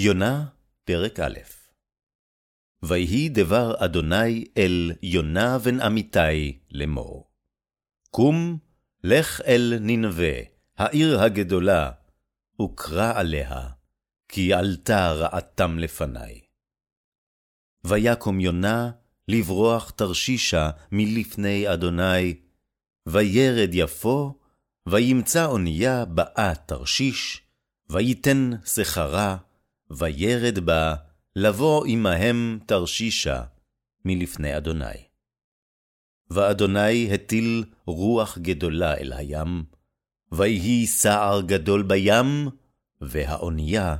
יונה, פרק א' ויהי דבר אדוני אל יונה בן אמיתי לאמור. קום, לך אל ננבה, העיר הגדולה, וקרא עליה, כי עלתה רעתם לפני. ויקום יונה לברוח תרשישה מלפני אדוני, וירד יפו, וימצא אונייה באה תרשיש, ויתן שכרה, וירד בה, לבוא עמהם תרשישה מלפני אדוני. ואדוני הטיל רוח גדולה אל הים, ויהי סער גדול בים, והאונייה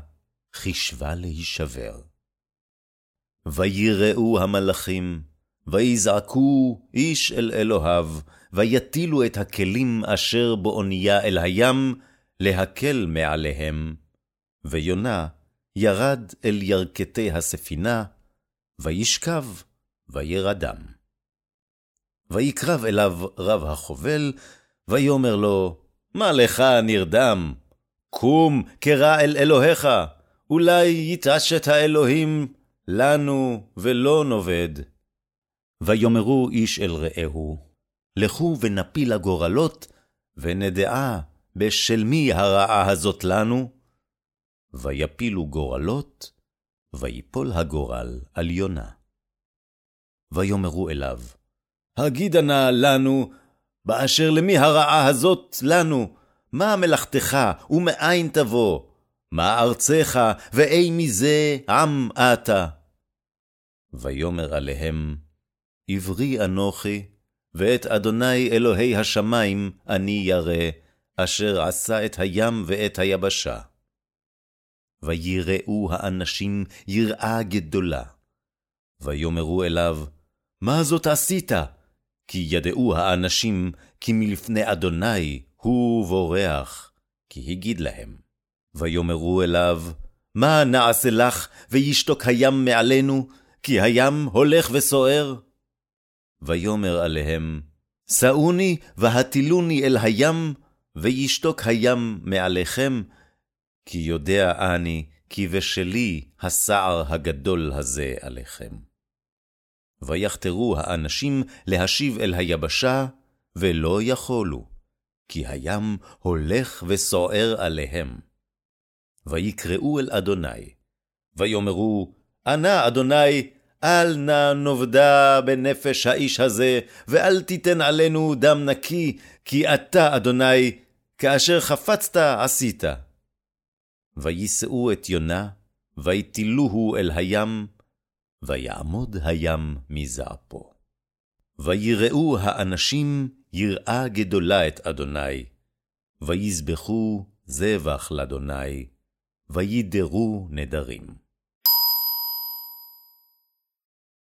חישבה להישבר. ויראו המלאכים, ויזעקו איש אל אלוהיו, ויטילו את הכלים אשר באונייה אל הים, להקל מעליהם. ויונה ירד אל ירכתי הספינה, וישכב, וירדם. ויקרב אליו רב החובל, ויאמר לו, מה לך נרדם? קום, קרא אל אלוהיך, אולי יתעשת האלוהים לנו ולא נאבד. ויאמרו איש אל רעהו, לכו ונפיל הגורלות, ונדעה בשל מי הרעה הזאת לנו? ויפילו גורלות, ויפול הגורל על יונה. ויאמרו אליו, הגידה נא לנו, באשר למי הרעה הזאת לנו, מה מלאכתך ומאין תבוא? מה ארצך, ואי מזה עם אתה? ויאמר עליהם, עברי אנוכי, ואת אדוני אלוהי השמים אני ירא, אשר עשה את הים ואת היבשה. ויראו האנשים יראה גדולה. ויאמרו אליו, מה זאת עשית? כי ידעו האנשים, כי מלפני אדוני הוא בורח, כי הגיד להם. ויאמרו אליו, מה נעשה לך, וישתוק הים מעלינו, כי הים הולך וסוער? ויאמר עליהם, שאוני והטילוני אל הים, וישתוק הים מעליכם, כי יודע אני, כי בשלי הסער הגדול הזה עליכם. ויחתרו האנשים להשיב אל היבשה, ולא יכולו, כי הים הולך וסוער עליהם. ויקראו אל אדוני, ויאמרו, ענה אדוני, אל נא נאבדה בנפש האיש הזה, ואל תיתן עלינו דם נקי, כי אתה, אדוני, כאשר חפצת עשית. ויישאו את יונה, ויטילוהו אל הים, ויעמוד הים מזעפו. ויראו האנשים יראה גדולה את אדוני, ויזבחו זבח לאדוני, וידרו נדרים.